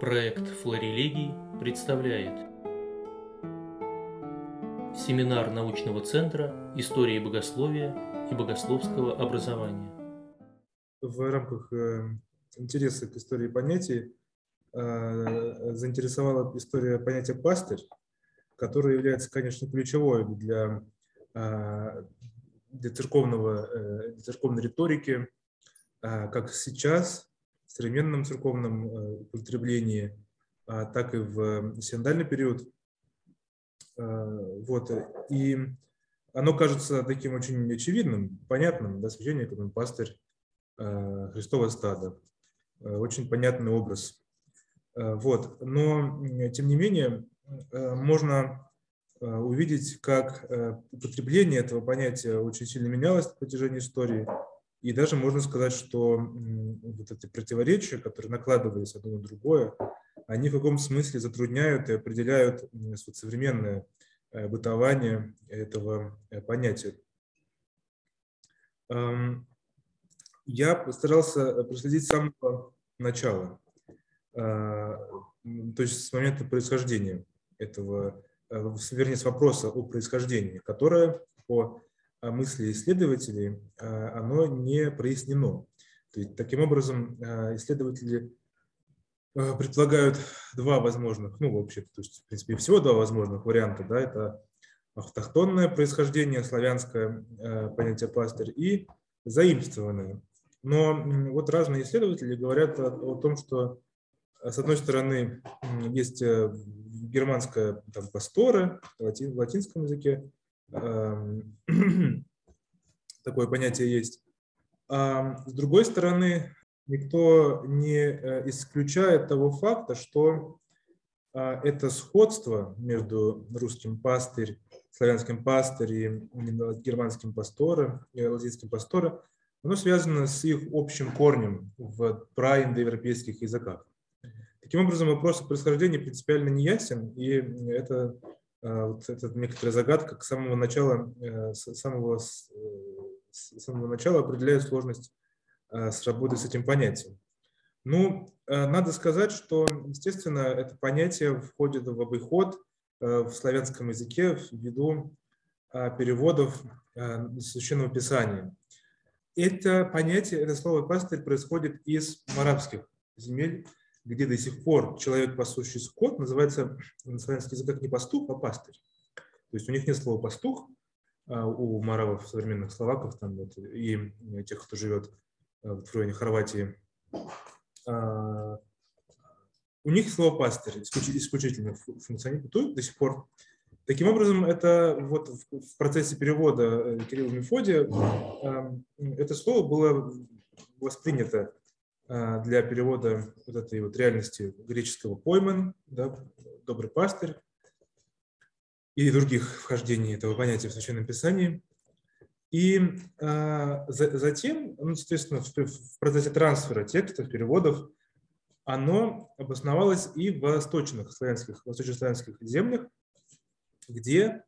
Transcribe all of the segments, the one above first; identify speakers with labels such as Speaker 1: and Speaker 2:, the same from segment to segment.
Speaker 1: Проект «Флорелегий» представляет Семинар научного центра истории богословия и богословского образования.
Speaker 2: В рамках э, интереса к истории понятий э, заинтересовала история понятия «пастырь», которое является, конечно, ключевой для, э, для, церковного, для церковной риторики, как сейчас, в современном церковном употреблении, так и в синодальный период. Вот. И оно кажется таким очень очевидным, понятным, да, священник, он пастырь, Христова стада. Очень понятный образ. Вот. Но, тем не менее, можно увидеть, как употребление этого понятия очень сильно менялось на протяжении истории. И даже можно сказать, что вот эти противоречия, которые накладывались одно на другое, они в каком смысле затрудняют и определяют современное Э, бытования этого э, понятия. Я постарался проследить с самого начала, а, то есть с момента происхождения этого, э, вернее, с вопроса о происхождении, которое по мысли исследователей оно не прояснено. То есть, таким образом, исследователи Э, предлагают два возможных, ну, вообще, то есть, в принципе, всего два возможных варианта, да, это автохтонное происхождение, славянское понятие пастырь и заимствованное. Но вот разные исследователи говорят о, о том, что с одной стороны есть э, германская там, пасторы латин, в латинском языке, такое понятие есть. А с другой стороны, никто не э, исключает того факта, что а, это сходство между русским пастырь, славянским пастырь и германским пастором, и латинским пастором, оно связано с их общим корнем в праиндоевропейских языках. Таким образом, вопрос о происхождении принципиально не ясен, и это, вот, это некоторая загадка к самого начала, э, с самого, с самого начала определяет сложность Э, с работой с этим понятием. Ну, э, надо сказать, что, естественно, это понятие входит в обиход э, в славянском языке ввиду переводов Священного Писания. Это понятие, это слово «пастырь» происходит из арабских земель, где до сих пор человек, пасущий скот, называется на славянских языках не пастух, а пастырь. То есть у них нет слова «пастух», у маравов, современных словаков там, вот, и тех, кто живет Э, в районе Хорватии, а, у них слово пастырь исключительно функционирует до сих пор. Таким образом, это вот в процессе перевода э, Кирилла Мефодия эм, это слово было воспринято для перевода вот этой вот реальности греческого пойман, да, добрый пастырь, и других вхождений этого понятия в Священном Писании. И э, за, затем, ну, соответственно, в, в процессе трансфера текстов, переводов, оно обосновалось и в восточных славянских, восточнославянских землях, где э,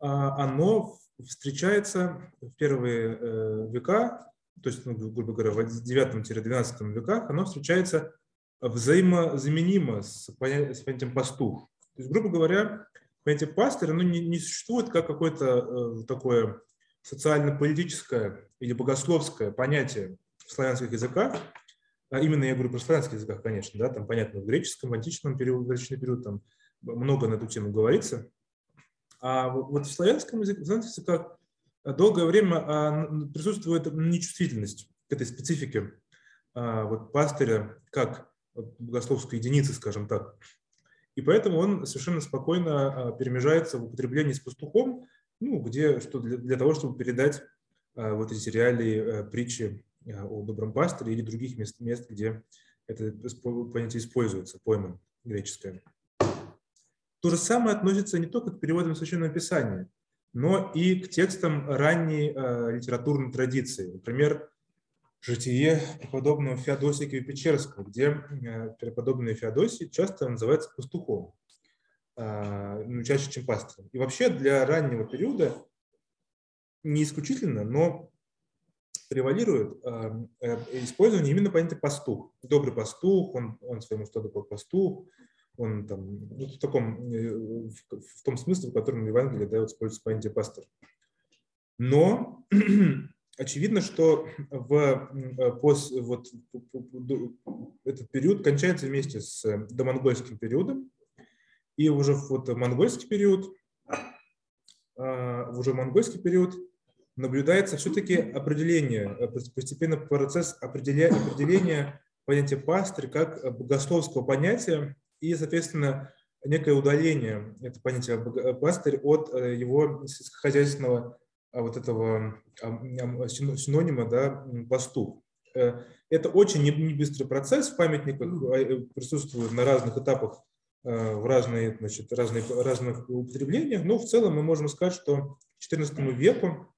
Speaker 2: оно встречается в первые э, века, то есть, ну, грубо говоря, в 9-12 веках, оно встречается взаимозаменимо с понятием пастух. То есть, грубо говоря, понятие пастырь, оно не, не существует как какое-то э, такое социально-политическое или богословское понятие в славянских языках, а именно я говорю про славянских языках, конечно, да, там понятно, в греческом, в античном периоде, античный период там много на эту тему говорится. А вот в славянском языке, в славянских языках долгое время а, присутствует нечувствительность к этой специфике а, вот пастыря как богословской единицы, скажем так. И поэтому он совершенно спокойно а, перемежается в употреблении с пастухом, ну, где, что для, для того, чтобы передать а, вот эти реалии а, притчи а, о добром пастыре или других мест, мест где это понятие используется, пойма греческое. То же самое относится не только к переводам Священного Писания, но и к текстам ранней э, литературной традиции. Например, житие преподобного Феодосия Печерского, где э, преподобный Феодосий часто называется пастухом. А, ну, чаще, чем пастором. И вообще для раннего периода, не исключительно, но превалирует использование именно понятия пастух. Добрый пастух, он, он своему стаду как пастух, он там, ну, в, таком, в, в том смысле, в котором в Евангелии да, используется понятие пастор. Но очевидно, что в, пос, вот, этот период кончается вместе с домонгольским периодом, и уже вот монгольский период, уже в монгольский период наблюдается все-таки определение, постепенно процесс определения, определения понятия пастырь как богословского понятия и, соответственно, некое удаление это понятие пастырь от его сельскохозяйственного а, вот этого синонима да, пастух. Э, это очень не быстрый процесс в памятниках, э, присутствует на разных этапах, э, в разные, значит, разные, разных употреблениях, но в целом мы можем сказать, что к XIV веку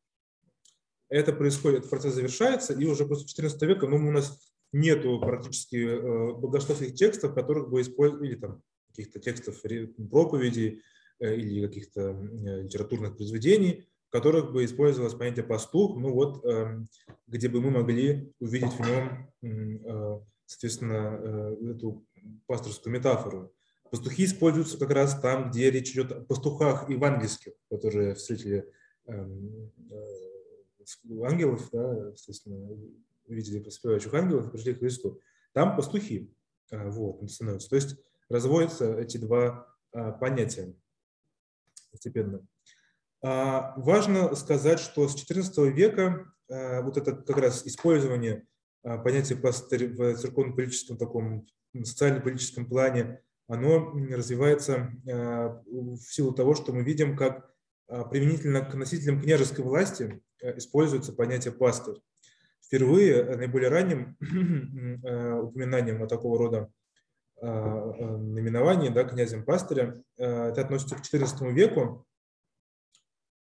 Speaker 2: это происходит, этот процесс завершается, и уже после XIV века ну, у нас нету практически богословских текстов, которых бы использовали, или там каких-то текстов проповедей или каких-то литературных произведений, в которых бы использовалось понятие пастух, ну вот, эм, где бы мы могли увидеть в нем, э, соответственно, э, эту пасторскую метафору. Пастухи используются как раз там, где речь идет о пастухах евангельских, которые встретили эм, э, ангелов, да, естественно, видели поспевающих ангелов и пришли к Христу. Там пастухи вот, становятся. То есть разводятся эти два понятия постепенно. А, важно сказать, что с XIV века а, вот это как раз использование а, понятия пастырь в церковно-политическом таком социально-политическом плане, оно развивается в силу того, что мы видим, как применительно к носителям княжеской власти используется понятие пастырь. Впервые наиболее ранним упоминанием о такого рода наименовании да, князем пастыря, это относится к XIV веку,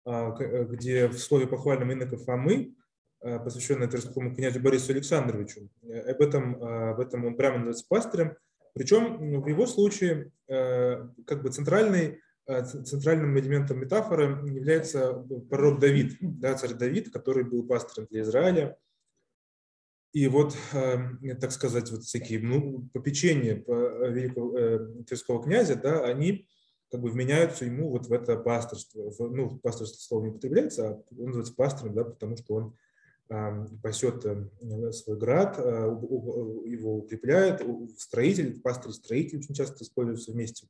Speaker 2: э, где в слове похвальном инока Фомы, посвященное Тверскому князю Борису Александровичу, э, об этом, об этом он прямо называется пастырем. Причем в его случае э, как бы центральный, центральным элементом метафоры является пророк Давид, да, царь Давид, который был пастырем для Израиля. И вот, так сказать, вот всякие ну, попечения по великого Тверского князя, да, они как бы вменяются ему вот в это пасторство. Ну, пасторство слово не употребляется, а он называется пастором, да, потому что он пасет э, свой град, э, его укрепляет, строитель, пастырь строитель очень часто используются вместе.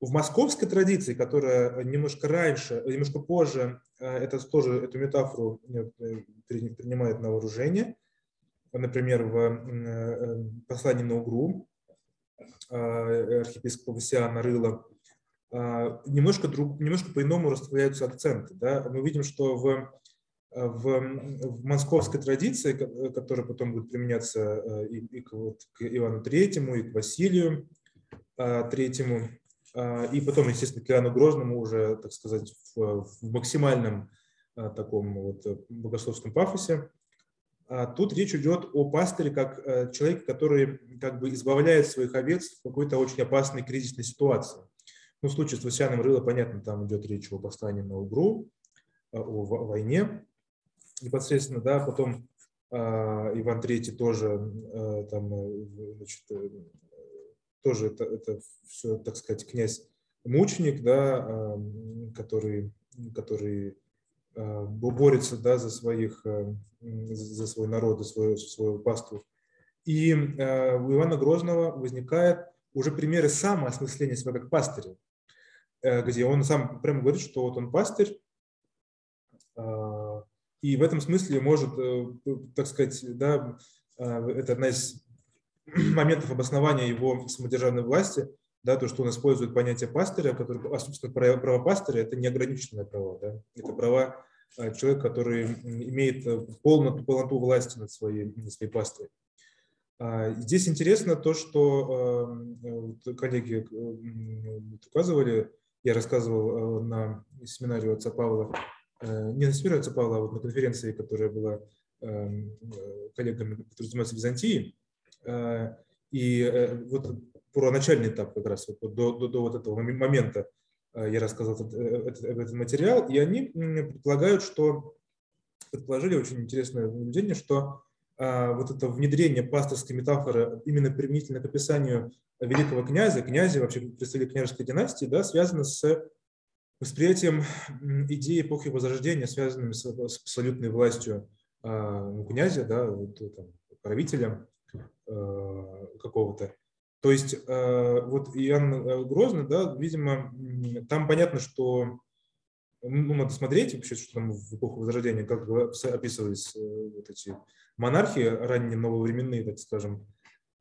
Speaker 2: В московской традиции, которая немножко раньше, немножко позже, э, это тоже эту метафору принимает на вооружение. Например, в послании на Угру архиепископа Васиана Рыла а, немножко, друг, немножко по-иному расставляются акценты. Да? Мы видим, что в, в, в московской традиции, которая потом будет применяться э, и, и к, вот, к Ивану Третьему, и к Василию а, Третьему, а, и потом, естественно, к Иоанну Грозному уже, так сказать, в, в максимальном таком вот богословском пафосе, Тут речь идет о пастыре как э, человеке, который как бы избавляет своих овец в какой-то очень опасной кризисной ситуации. Ну, в случае с Васяном Рыло, понятно, там идет речь о восстании на Угру, о войне непосредственно, да, потом а, Иван III тоже а, там, э, значит, э, тоже это, это все, так сказать, князь мученик, да, а, который, который борется да, за, своих, за свой народ, за свою, свою паству. И у Ивана Грозного возникает уже примеры самоосмысления себя как пастыря. Э, где он сам прямо говорит, что вот он пастырь, и в этом смысле может, э, так сказать, да, это одна из моментов обоснования его самодержавной власти, да, то, что он использует понятие пастыря, который, а, собственно, право пастыря – это неограниченное право, да, это права а, человека, который имеет полноту, полноту власти над своей, над своей паствой. Здесь интересно то, что коллеги указывали, я рассказывал э, на семинаре отца Павла, э, не на семинаре отца Павла, а вот на конференции, которая была эм, э, коллегами, которые занимаются Византией. И вот про начальный этап как раз, вот до, до, до вот этого момента я рассказал этот, этот, этот материал, и они предполагают, что предположили очень интересное наблюдение, что а, вот это внедрение пасторской метафоры именно применительно к описанию великого князя, князя, вообще представителя княжеской династии, да, связано с восприятием идеи эпохи Возрождения, связанными с абсолютной властью а, князя, да, вот, там, правителя а, какого-то. То есть вот Иоанн э, Грозный, да, видимо, там понятно, что ну, надо смотреть вообще, что там в эпоху Возрождения, как описывались э, вот эти монархии ранние нововременные, так скажем.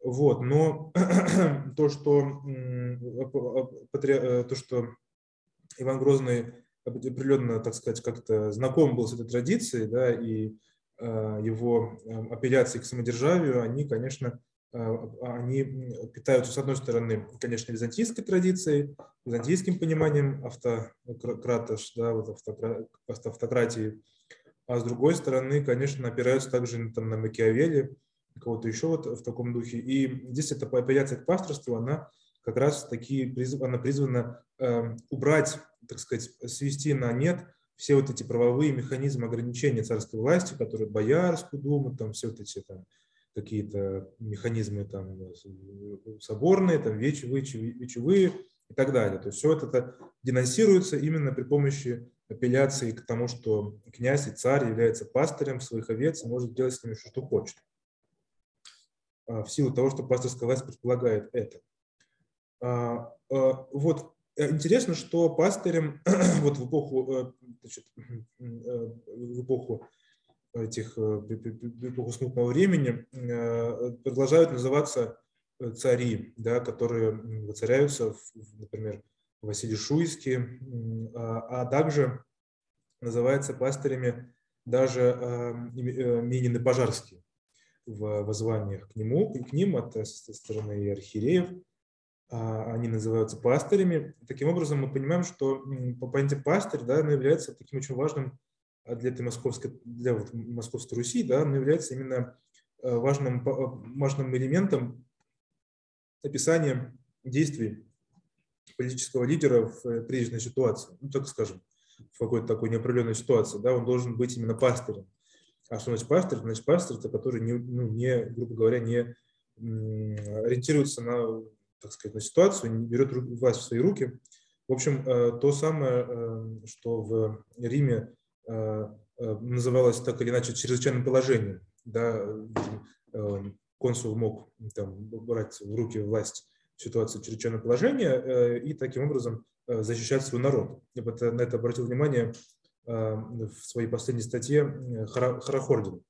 Speaker 2: Вот, но то, что, э, то, что Иван Грозный определенно, так сказать, как-то знаком был с этой традицией, да, и э, его апелляции к самодержавию, они, конечно, они питаются, с одной стороны, конечно, византийской традицией, византийским пониманием автократош, да, вот автократии, а с другой стороны, конечно, опираются также там, на Макиавелли, кого-то еще вот в таком духе. И здесь эта апелляция к пасторству, она как раз таки она призвана э, убрать, так сказать, свести на нет все вот эти правовые механизмы ограничения царской власти, которые Боярскую думу, там все вот эти там, какие-то механизмы там, соборные, там, вечевые, вечевые и так далее. То есть все это денонсируется именно при помощи апелляции к тому, что князь и царь является пастырем своих овец и может делать с ними что, что хочет. А, в силу того, что пасторская власть предполагает это. А, а, вот э, интересно, что пастырем вот в эпоху, э, значит, э, в эпоху этих эпоху смутного времени продолжают называться цари, да, которые воцаряются, например, Василий Шуйский, а, а также называется пастырями даже Минин и Пожарский в воззваниях к нему, и к ним от со стороны архиереев. А, они называются пастырями. Таким образом, мы понимаем, что по понятию пастырь да, является таким очень важным для этой московской, для вот московской Руси, да, оно является именно э, важным, важным элементом описания действий политического лидера в кризисной ситуации, ну, так скажем, в какой-то такой неопределенной ситуации, да, он должен быть именно пастырем. А что значит пастырь? Значит, пастырь – это который, не, ну, не, грубо говоря, не ориентируется на, так сказать, на ситуацию, не берет власть в свои руки. В общем, э, то самое, э, что в Риме э, называлось так или иначе чрезвычайным положением. Да, консул мог там, брать в руки власть ситуации чрезвычайного положения и таким образом защищать свой народ. Я бы на это обратил внимание в своей последней статье э, Харахордин,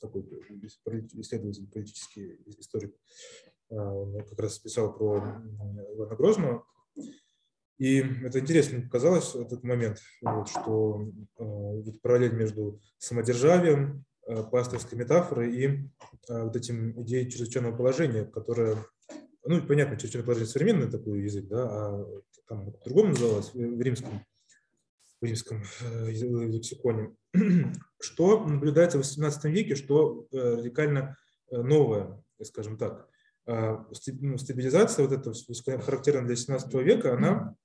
Speaker 2: такой исследователь, политический историк, он как раз писал про Ивана Грозного. И это интересно показалось этот момент, вот, что э, вот параллель между самодержавием, э, пасторской метафорой и вот этим идеей чрезвычайного положения, которое, ну, понятно, чрезвычайное положение современный такой язык, да, а там по-другому называлось в римском в римском э, лексиконе. Что наблюдается в XVIII веке, что э, радикально э, новое, скажем так. А, ну, стабилизация, вот эта характерная для XVII века, она,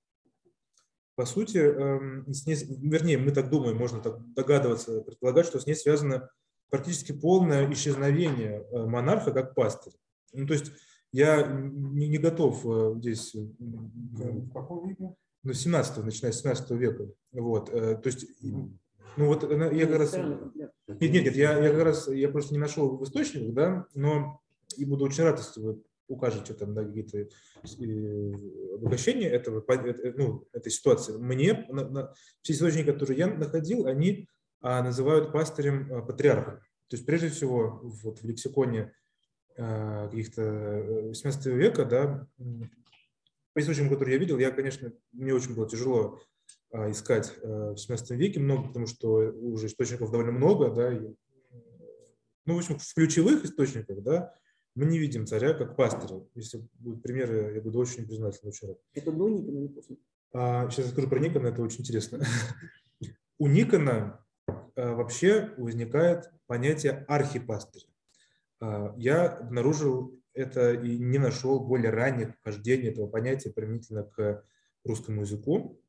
Speaker 2: по сути, эм, с ней, вернее, мы так думаем, можно так догадываться, предполагать, что с ней связано практически полное исчезновение монарха как пастыря. Ну, то есть я не, не готов здесь... В каком веке? ну, 17 начиная с 17 века. Вот, э, то есть, ну вот я как раз... Нет, нет, нет, я, я как раз, я просто не нашел в источниках, да, но и буду очень рад, если вы укажете там на какие-то э, обогащения этого, э, ну, этой ситуации. Мне на, на, все источники, которые я находил, они а, называют пастырем а, патриарха. То есть прежде всего вот в лексиконе а, каких-то 18 века, да, по источникам, которые я видел, я, конечно, мне очень было тяжело а, искать а, в 17 веке много, потому что уже источников довольно много, да, и, ну, в общем, в ключевых источниках, да, мы не видим царя как пастыря. Если будут примеры, я буду очень признателен очень рад.
Speaker 3: Это до Никона или после?
Speaker 2: А, сейчас я скажу про Никона, это очень интересно. У Никона а, вообще возникает понятие архипастыря. А, я обнаружил это и не нашел более ранних вхождений этого понятия применительно к русскому языку.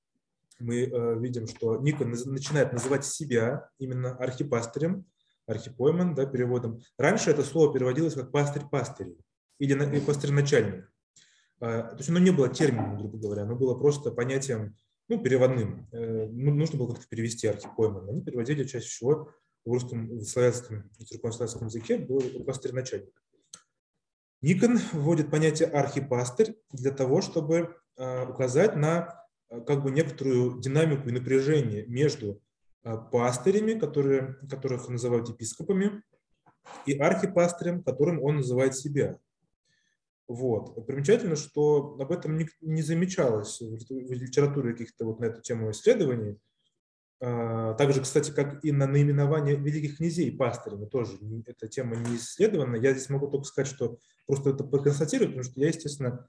Speaker 2: мы э, видим, что Никон начинает называть себя именно архипастырем, архипойман, да, переводом. Раньше это слово переводилось как пастырь пастырей или пастырь начальник. А, то есть оно не было термином, грубо говоря, оно было просто понятием ну, переводным. Э, ну, нужно было как-то перевести архипойман. Они переводили чаще всего в русском, в славянском, в церковно-славянском языке был пастырь начальник. Никон вводит понятие архипастырь для того, чтобы а, указать на а, как бы некоторую динамику и напряжение между пастырями, которые, которых называют епископами, и архипастырем, которым он называет себя. Вот. Примечательно, что об этом не, не замечалось в литературе каких-то вот на эту тему исследований. А, также, кстати, как и на наименование великих князей пастырями тоже эта тема не исследована. Я здесь могу только сказать, что просто это проконстатировать, потому что я, естественно,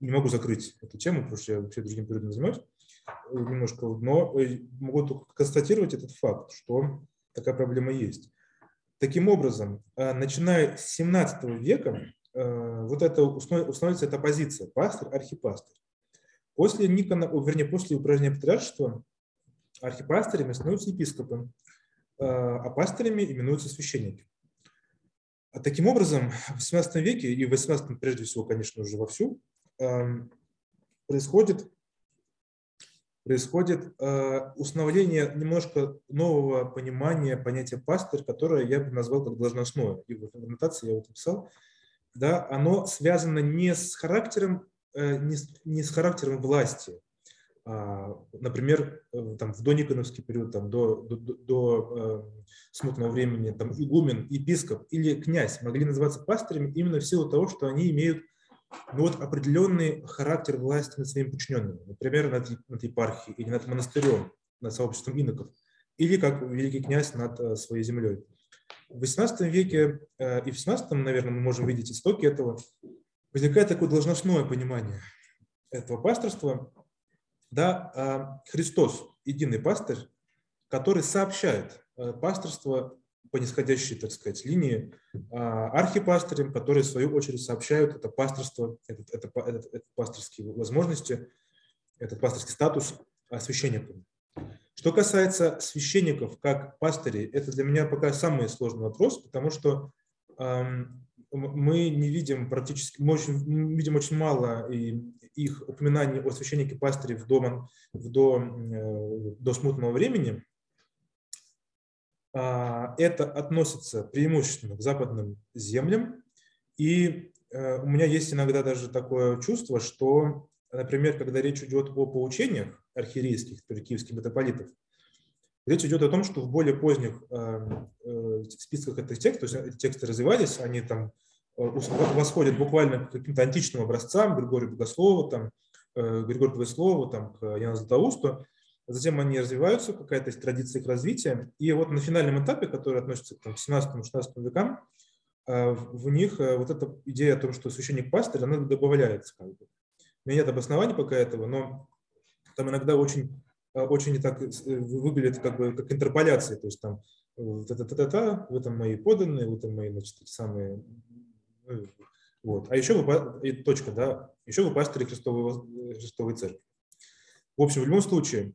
Speaker 2: не могу закрыть эту тему, потому что я вообще другим периодом занимаюсь э, немножко, но э, могу только констатировать этот факт, что такая проблема есть. Таким образом, э, начиная с 17 века, вот это установится эта позиция пастырь, архипастырь. После Никона, вернее, после упражнения патриаршества архипастырями становятся епископы, а пастырями именуются священники. А таким образом, в 18 веке и в 18 прежде всего, конечно, уже вовсю, происходит, происходит э, установление немножко нового понимания понятия пастырь, которое я бы назвал как должностное. И в аннотации я вот написал. Да, оно связано не с характером, э, не с, не с характером власти, а, например, э, там, в дониконовский период, там, до, до, до э, смутного времени, там, игумен, епископ или князь могли называться пастырями именно в силу того, что они имеют ну, вот определенный характер власти над своими подчиненными, например, над, над епархией или над монастырем, над сообществом иноков, или как великий князь над э, своей землей. В XVIII веке э, и в XVII, наверное, мы можем видеть истоки этого. Возникает такое должностное понимание этого пасторства. Да, а Христос, единый пастырь, который сообщает э, пасторство по нисходящей, так сказать, линии а, архипастырям, которые в свою очередь сообщают это пасторство, этот, это, этот, это пасторские возможности, этот пасторский статус священникам. Что касается священников как пастырей, это для меня пока самый сложный вопрос, потому что эм, мы не видим практически, мы, очень, мы видим очень мало и их упоминаний о священнике пастыре в, до, в до, э, до смутного времени, это относится преимущественно к западным землям. И э, у меня есть иногда даже такое чувство, что, например, когда речь идет о поучениях архиерейских, киевских митрополитов, речь идет о том, что в более поздних эм, э, списках этих текстов, то есть эти тексты развивались, они там э, восходят буквально к каким-то античным образцам, Григорию Богослову, там, Григорию Богослову, там, к Яну Златоусту, затем они развиваются, какая-то есть традиция их развития. И вот на финальном этапе, который относится там, к 17-16 векам, э, в них э, вот эта идея о том, что священник пастырь, она добавляется. Как бы. У меня нет обоснований пока этого, но там иногда очень, э, очень так выглядит как бы как интерполяция, то есть там та-та-та-та, в этом мои поданные, в этом мои, значит, самые, вот. А еще вы, и точка, да, еще вы пастыри Христовой, Христовой Церкви. В общем, в любом случае,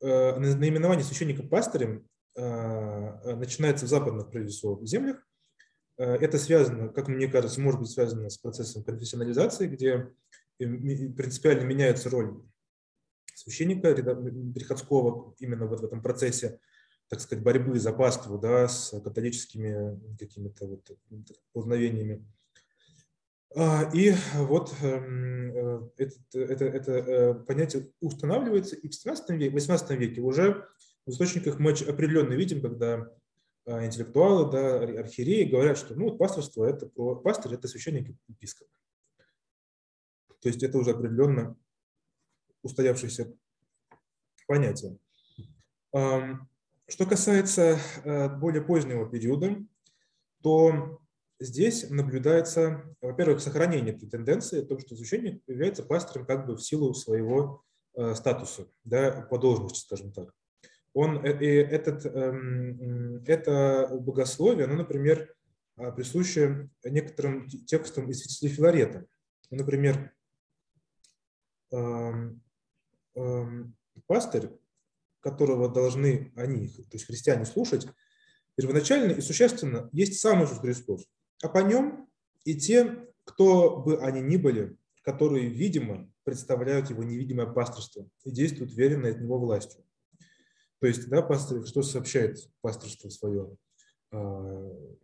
Speaker 2: наименование священника пастырем э, начинается в западных, прежде всего, землях. Э, это связано, как мне кажется, может быть связано с процессом конфессионализации, где принципиально меняется роль священника приходского именно вот в этом процессе, так сказать, борьбы за паству да, с католическими какими-то вот познавениями. А, и вот эм, э, это, это, это понятие устанавливается, и в 17 веке, в 18 веке уже в источниках мы определенно видим, когда а, интеллектуалы, да, архиереи говорят, что ну, пасторство это про пастор, это священник епископ. То есть это уже определенно устоявшееся понятие. Что касается э, более позднего периода, то здесь наблюдается, во-первых, сохранение этой тенденции, то, что священник является пастором как бы в силу своего э, статуса, да, по должности, скажем так. Он, э, и этот, э, это богословие, оно, например, э, присуще некоторым текстам из святителя Филарета. Например, э, эм, пастырь, которого должны они, то есть христиане, слушать, первоначально и существенно есть сам Иисус Христос, а по нем и те, кто бы они ни были, которые, видимо, представляют его невидимое пасторство и действуют веренной от него властью. То есть, да, пастор Христос сообщает пасторство свое а,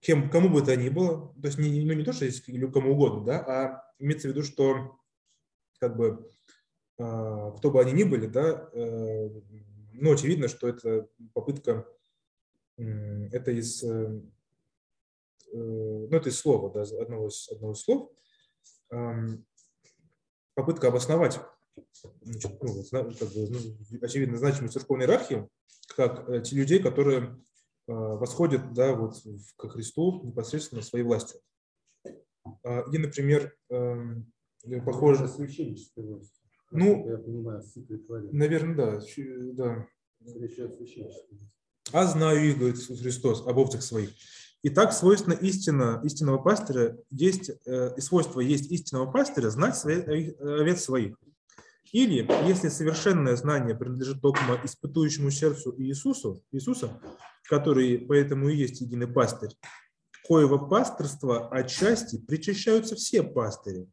Speaker 2: кем, кому бы то ни было, то есть не, ну, не то, что есть или кому угодно, да, а имеется в виду, что как бы а, кто бы они ни были, да, э, ну, очевидно, что это попытка, это из, э, ну, это из слова, да, одного из, одного из слов, попытка обосновать значит, ну, как бы, ну, очевидно, значимость церковной иерархии, как те людей, которые восходят да, вот, к Христу непосредственно своей властью. А, и, например, эм, похоже... Священническая власть. Ну, я понимаю, наверное, да. да. А знаю их, говорит Христос, об овцах своих. И так свойственно истина, истинного пастыря есть, э, и свойство есть истинного пастыря знать свои, овец своих. Или, если совершенное знание принадлежит только испытующему сердцу Иисусу, Иисуса, который поэтому и есть единый пастырь, коего пасторства отчасти причащаются все пастыри,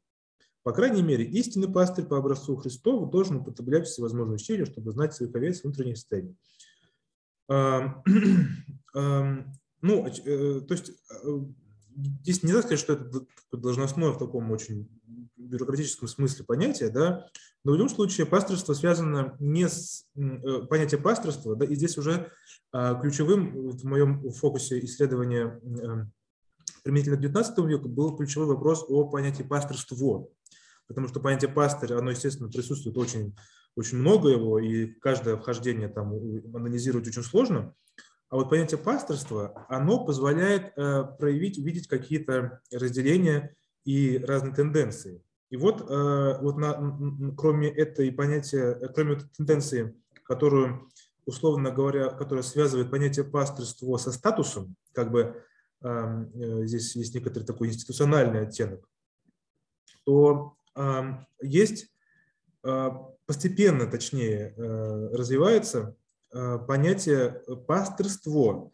Speaker 2: по крайней мере, истинный пастырь по образцу Христову должен употреблять всевозможные усилия, чтобы знать своих овец внутренних состояний. Ну, э, то есть э, здесь нельзя сказать, что это должностное в таком очень бюрократическом смысле понятие, да, но в любом случае пасторство связано не с э, понятием пасторства, да, и здесь уже а, ключевым в моем фокусе исследования применительно к XIX веку был ключевой вопрос о понятии пасторство потому что понятие пастырь, оно, естественно, присутствует очень, очень много его, и каждое вхождение там анализировать очень сложно. А вот понятие пасторства, оно позволяет э, проявить, увидеть какие-то разделения и разные тенденции. И вот, э, вот на, кроме этой понятия, кроме этой тенденции, которую, условно говоря, которая связывает понятие пасторства со статусом, как бы эм, э, здесь есть некоторый такой институциональный оттенок, то есть а, постепенно, точнее, э, развивается э, понятие пастырство,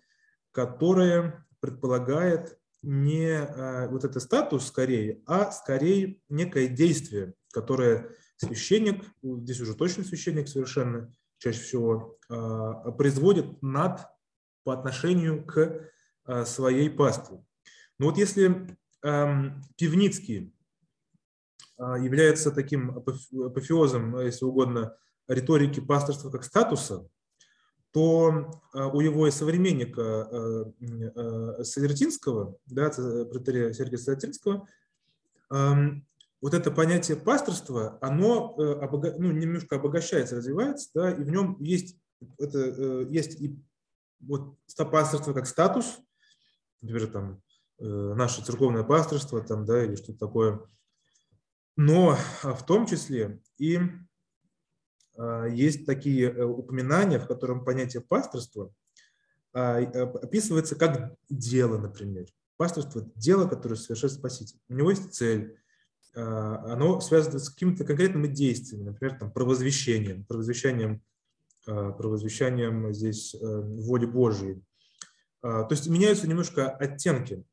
Speaker 2: которое предполагает не э, вот этот статус скорее, а скорее некое действие, которое священник, здесь уже точно священник совершенно чаще всего, производит над по отношению к своей пастве. Но вот если Пивницкий а, является таким апофеозом, если угодно, риторики пасторства как статуса, то а, у его современника а, Савертинского, да, протеерея Сергея Савертинского, вот это понятие пасторства, оно э, ну, немножко обогащается, развивается, да, и в нем есть, это, э, есть и вот пасторство как статус, например, там, э, наше церковное пасторство, там, да, или что-то такое, но а, в том числе и есть такие э, упоминания, в котором понятие пасторства а, описывается как дело, например. Пасторство – дело, которое совершает Спаситель. У него есть цель, оно связано с какими-то конкретными действиями, например, там, провозвещением, провозвещением, провозвещением здесь э, воли Божией. То есть меняются немножко оттенки.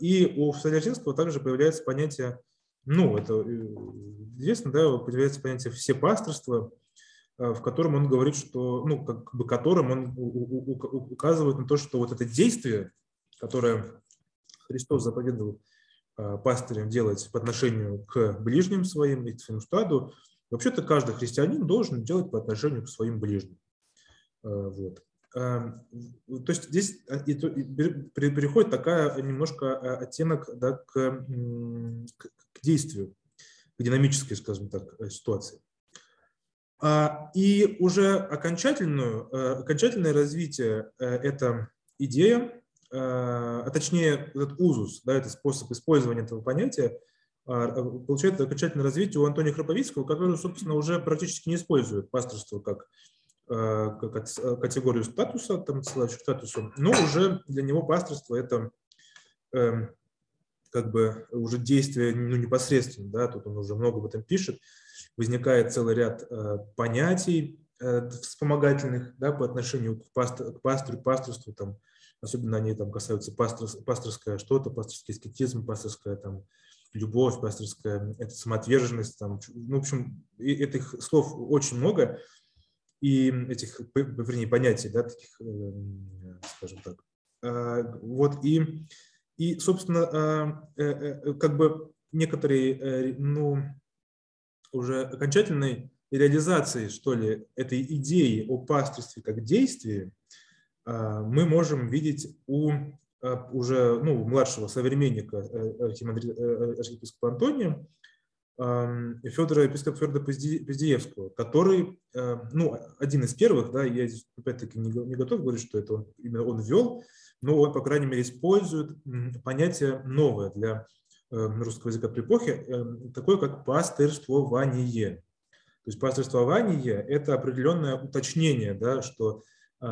Speaker 2: И у Солержинского также появляется понятие ну, это э, известно, да, появляется понятие все пасторства, э, в котором он говорит, что, ну, как бы которым он указывает на то, что вот это действие, которое Христос заповедовал э, пастырям делать по отношению к ближним своим и к своему стаду, вообще-то каждый христианин должен делать по отношению к своим ближним. Вот. Эм, то есть здесь переходит такая немножко оттенок да, к, к, действию, к динамической, скажем так, э, ситуации. А, и уже окончательную, э, окончательное развитие э, эта идея, а точнее этот узус, да, это способ использования этого понятия, а, получает окончательное развитие у Антония Храповицкого, который, собственно, уже практически не использует пасторство как, как категорию статуса, там, статусу, но уже для него пасторство – это эм, как бы уже действие ну, непосредственно, да, тут он уже много об этом пишет. Возникает целый ряд понятий вспомогательных да, по отношению к, пастор, к пастору, пасторству, там, особенно они там касаются пастор, пасторское что-то, пасторский аскетизм, пасторская там, любовь, пасторская это самоотверженность. Там, ну, в общем, этих слов очень много, и этих, вернее, понятий, да, таких, эм, скажем так. Вот, и, и собственно, э, э, как бы некоторые, э, ну, уже окончательной реализации, что ли, этой идеи о пасторстве как действии а, мы можем видеть у уже ну, младшего современника архиепископа Антония, Федора, епископа Федора Поздеевского, который, ну, один из первых, да, я здесь опять-таки не готов говорить, что это он, именно он ввел, но он, по крайней мере, использует понятие новое для русского языка при эпохе, такое как пастырствование. То есть пастырствование – это определенное уточнение, да, что э,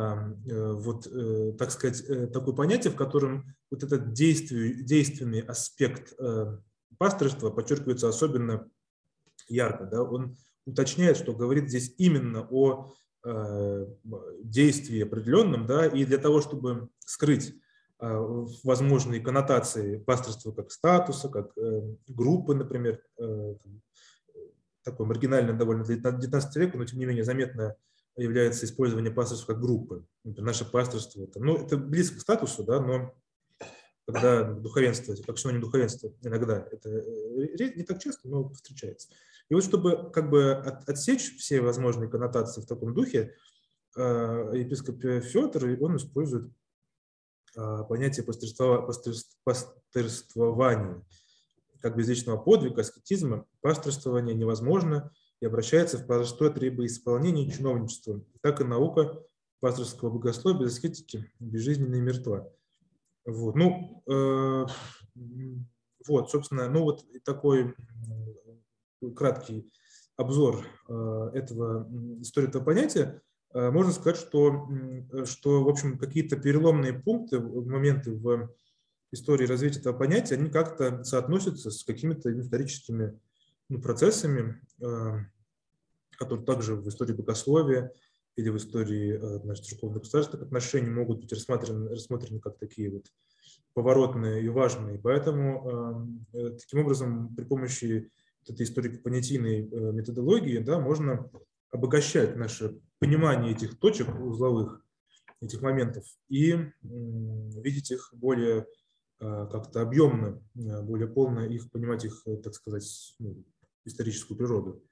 Speaker 2: вот, э, так сказать, э, такое понятие, в котором вот этот действие, действенный аспект пастырства подчеркивается особенно ярко. Да? Он уточняет, что говорит здесь именно о э, действии определенном, да, и для того, чтобы скрыть э, возможные коннотации пасторства как статуса, как э, группы, например, такое маргинальное довольно для 19 века, но тем не менее заметно является использование пасторства как группы. Например, наше пасторство, это, ну, это близко к статусу, да, но когда духовенство, как синоним духовенства, иногда это э, не так часто, но встречается. И вот чтобы как бы отсечь все возможные коннотации в таком духе, э, епископ Федор, он использует э, понятие пастырствования. Как без личного подвига, аскетизма, пасторствование невозможно и обращается в простое требоисполнение чиновничества. Так и наука пасторского богословия без аскетики безжизненная и мертва. Вот, ну, э, вот, собственно, ну вот такой краткий обзор э, этого, истории этого понятия. Э, можно сказать, что, что в общем, какие-то переломные пункты, моменты в истории развития этого понятия, они как-то соотносятся с какими-то историческими ну, процессами, э, которые также в истории богословия или в истории э, значит, церковно-государственных отношений могут быть рассмотрены, рассмотрены как такие вот поворотные и важные. Поэтому э, э, таким образом при помощи этой историко-понятийной методологии да, можно обогащать наше понимание этих точек узловых, этих моментов, и видеть их более как-то объемно, более полно их понимать их, так сказать, ну, историческую природу.